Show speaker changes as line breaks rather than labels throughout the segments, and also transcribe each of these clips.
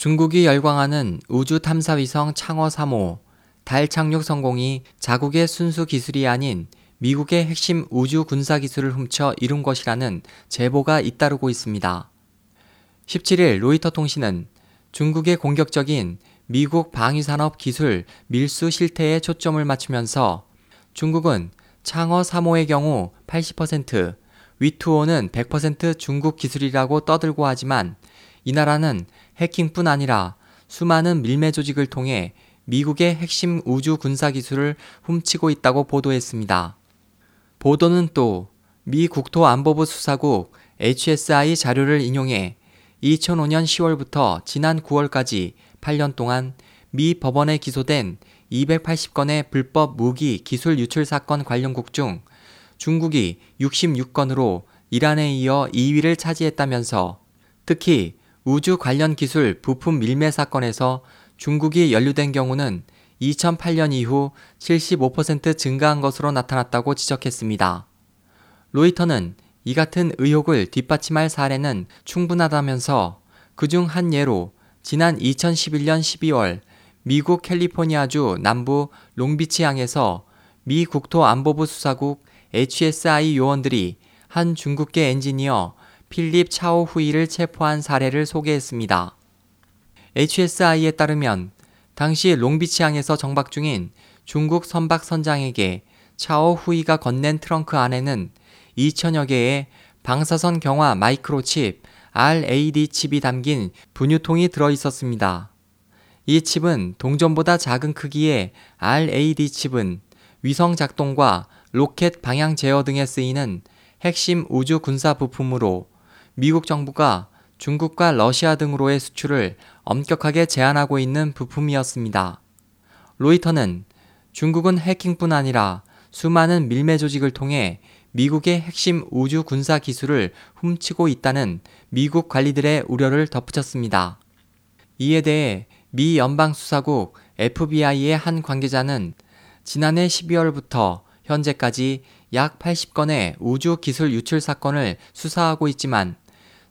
중국이 열광하는 우주 탐사위성 창어 3호 달 착륙 성공이 자국의 순수 기술이 아닌 미국의 핵심 우주 군사 기술을 훔쳐 이룬 것이라는 제보가 잇따르고 있습니다. 17일 로이터 통신은 중국의 공격적인 미국 방위산업 기술 밀수 실태에 초점을 맞추면서 중국은 창어 3호의 경우 80%, 위투호는 100% 중국 기술이라고 떠들고 하지만 이 나라는 해킹뿐 아니라 수많은 밀매 조직을 통해 미국의 핵심 우주 군사 기술을 훔치고 있다고 보도했습니다. 보도는 또 미 국토안보부 수사국 HSI 자료를 인용해 2005년 10월부터 지난 9월까지 8년 동안 미 법원에 기소된 280건의 불법 무기 기술 유출 사건 관련국 중 중국이 66건으로 이란에 이어 2위를 차지했다면서 특히 우주 관련 기술 부품 밀매 사건에서 중국이 연루된 경우는 2008년 이후 75% 증가한 것으로 나타났다고 지적했습니다. 로이터는 이 같은 의혹을 뒷받침할 사례는 충분하다면서 그중 한 예로 지난 2011년 12월 미국 캘리포니아주 남부 롱비치항에서 미 국토안보부 수사국 HSI 요원들이 한 중국계 엔지니어 필립 차오 후이를 체포한 사례를 소개했습니다. HSI에 따르면 당시 롱비치항에서 정박 중인 중국 선박 선장에게 차오 후이가 건넨 트렁크 안에는 2천여 개의 방사선 경화 마이크로칩 RAD 칩이 담긴 분유통이 들어 있었습니다. 이 칩은 동전보다 작은 크기의 RAD 칩은 위성 작동과 로켓 방향 제어 등에 쓰이는 핵심 우주 군사 부품으로 미국 정부가 중국과 러시아 등으로의 수출을 엄격하게 제한하고 있는 부품이었습니다. 로이터는 중국은 해킹뿐 아니라 수많은 밀매 조직을 통해 미국의 핵심 우주 군사 기술을 훔치고 있다는 미국 관리들의 우려를 덧붙였습니다. 이에 대해 미 연방수사국 FBI의 한 관계자는 지난해 12월부터 현재까지 약 80건의 우주 기술 유출 사건을 수사하고 있지만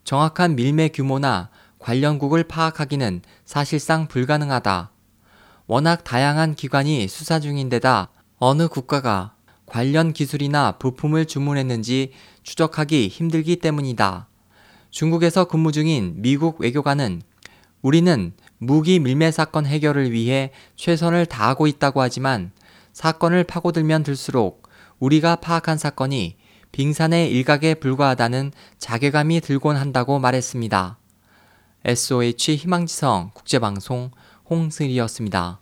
정확한 밀매 규모나 관련국을 파악하기는 사실상 불가능하다. 워낙 다양한 기관이 수사 중인데다 어느 국가가 관련 기술이나 부품을 주문했는지 추적하기 힘들기 때문이다. 중국에서 근무 중인 미국 외교관은 우리는 무기 밀매 사건 해결을 위해 최선을 다하고 있다고 하지만 사건을 파고들면 들수록 우리가 파악한 사건이 빙산의 일각에 불과하다는 자괴감이 들곤 한다고 말했습니다. SOH 희망지성 국제방송 홍슬이었습니다.